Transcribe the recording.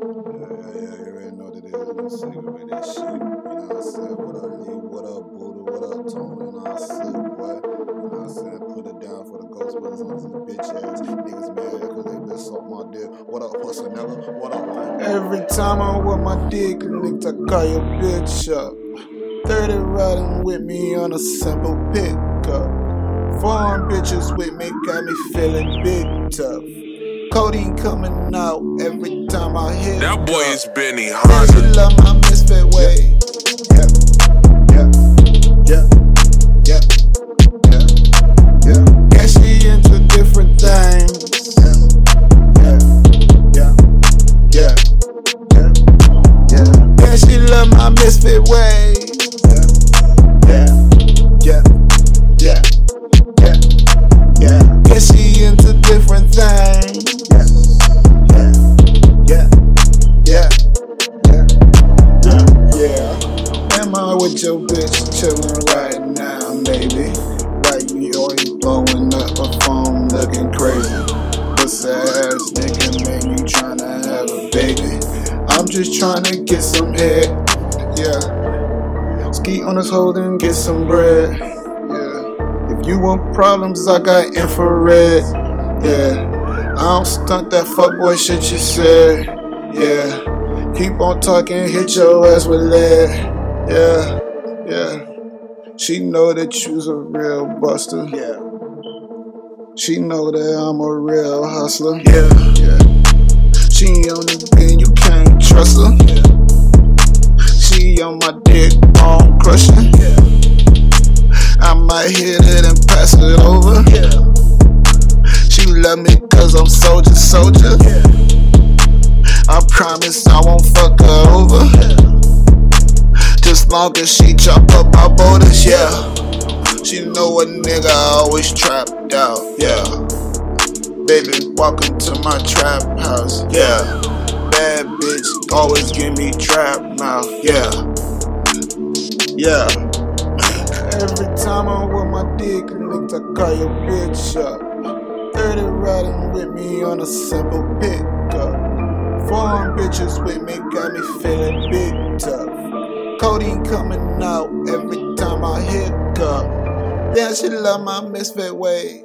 know. No secret with that shit. You know what I? What? What? What I said? You know what I? Put it down for the bitch ass niggas mad because they been. What? What? Every time I'm with my dick licked, I call your bitch up. 30 riding with me on a simple pickup. Foreign bitches with me got me feeling big tough. Codeine coming out every time I hit. That boy up. is Benny She Hansen. love my misfit way. Yeah, yeah, yeah, yeah, yeah, yeah, And she into different things. yeah, yeah, yeah, yeah, yeah. And she love my misfit way. Yeah, yeah, yeah, with your bitch chillin' right now, baby? Why you always blowing up a phone looking crazy? Pussy ass nigga make me tryna have a baby. I'm just tryna get some head, yeah. Ski on his hold and get some bread, yeah. If you want problems, I got infrared, yeah. I don't stunt that fuckboy shit you said, yeah. Keep on talking, hit your ass with lead. Yeah, yeah. She know that you's a real buster. yeah. She know that I'm a real hustler. Yeah, Yeah. She on the you can't trust her. yeah, She on my dick, bone crushing. yeah, I might hit it and pass it over. yeah, She love me cause I'm soldier, soldier. yeah, I promise I won't fuck her over. Just long as she chop up my borders, yeah. She know a nigga always trapped out, yeah. Baby, welcome to my trap house, yeah. Bad bitch, always give me trap mouth, yeah. Yeah. Every time I'm with my dick licked, I call your bitch up. 30 riding with me on a simple pickup. Foreign bitches with me got me feeling big tough. Codeine coming out every time I hiccup. Yeah, she love my misfit ways.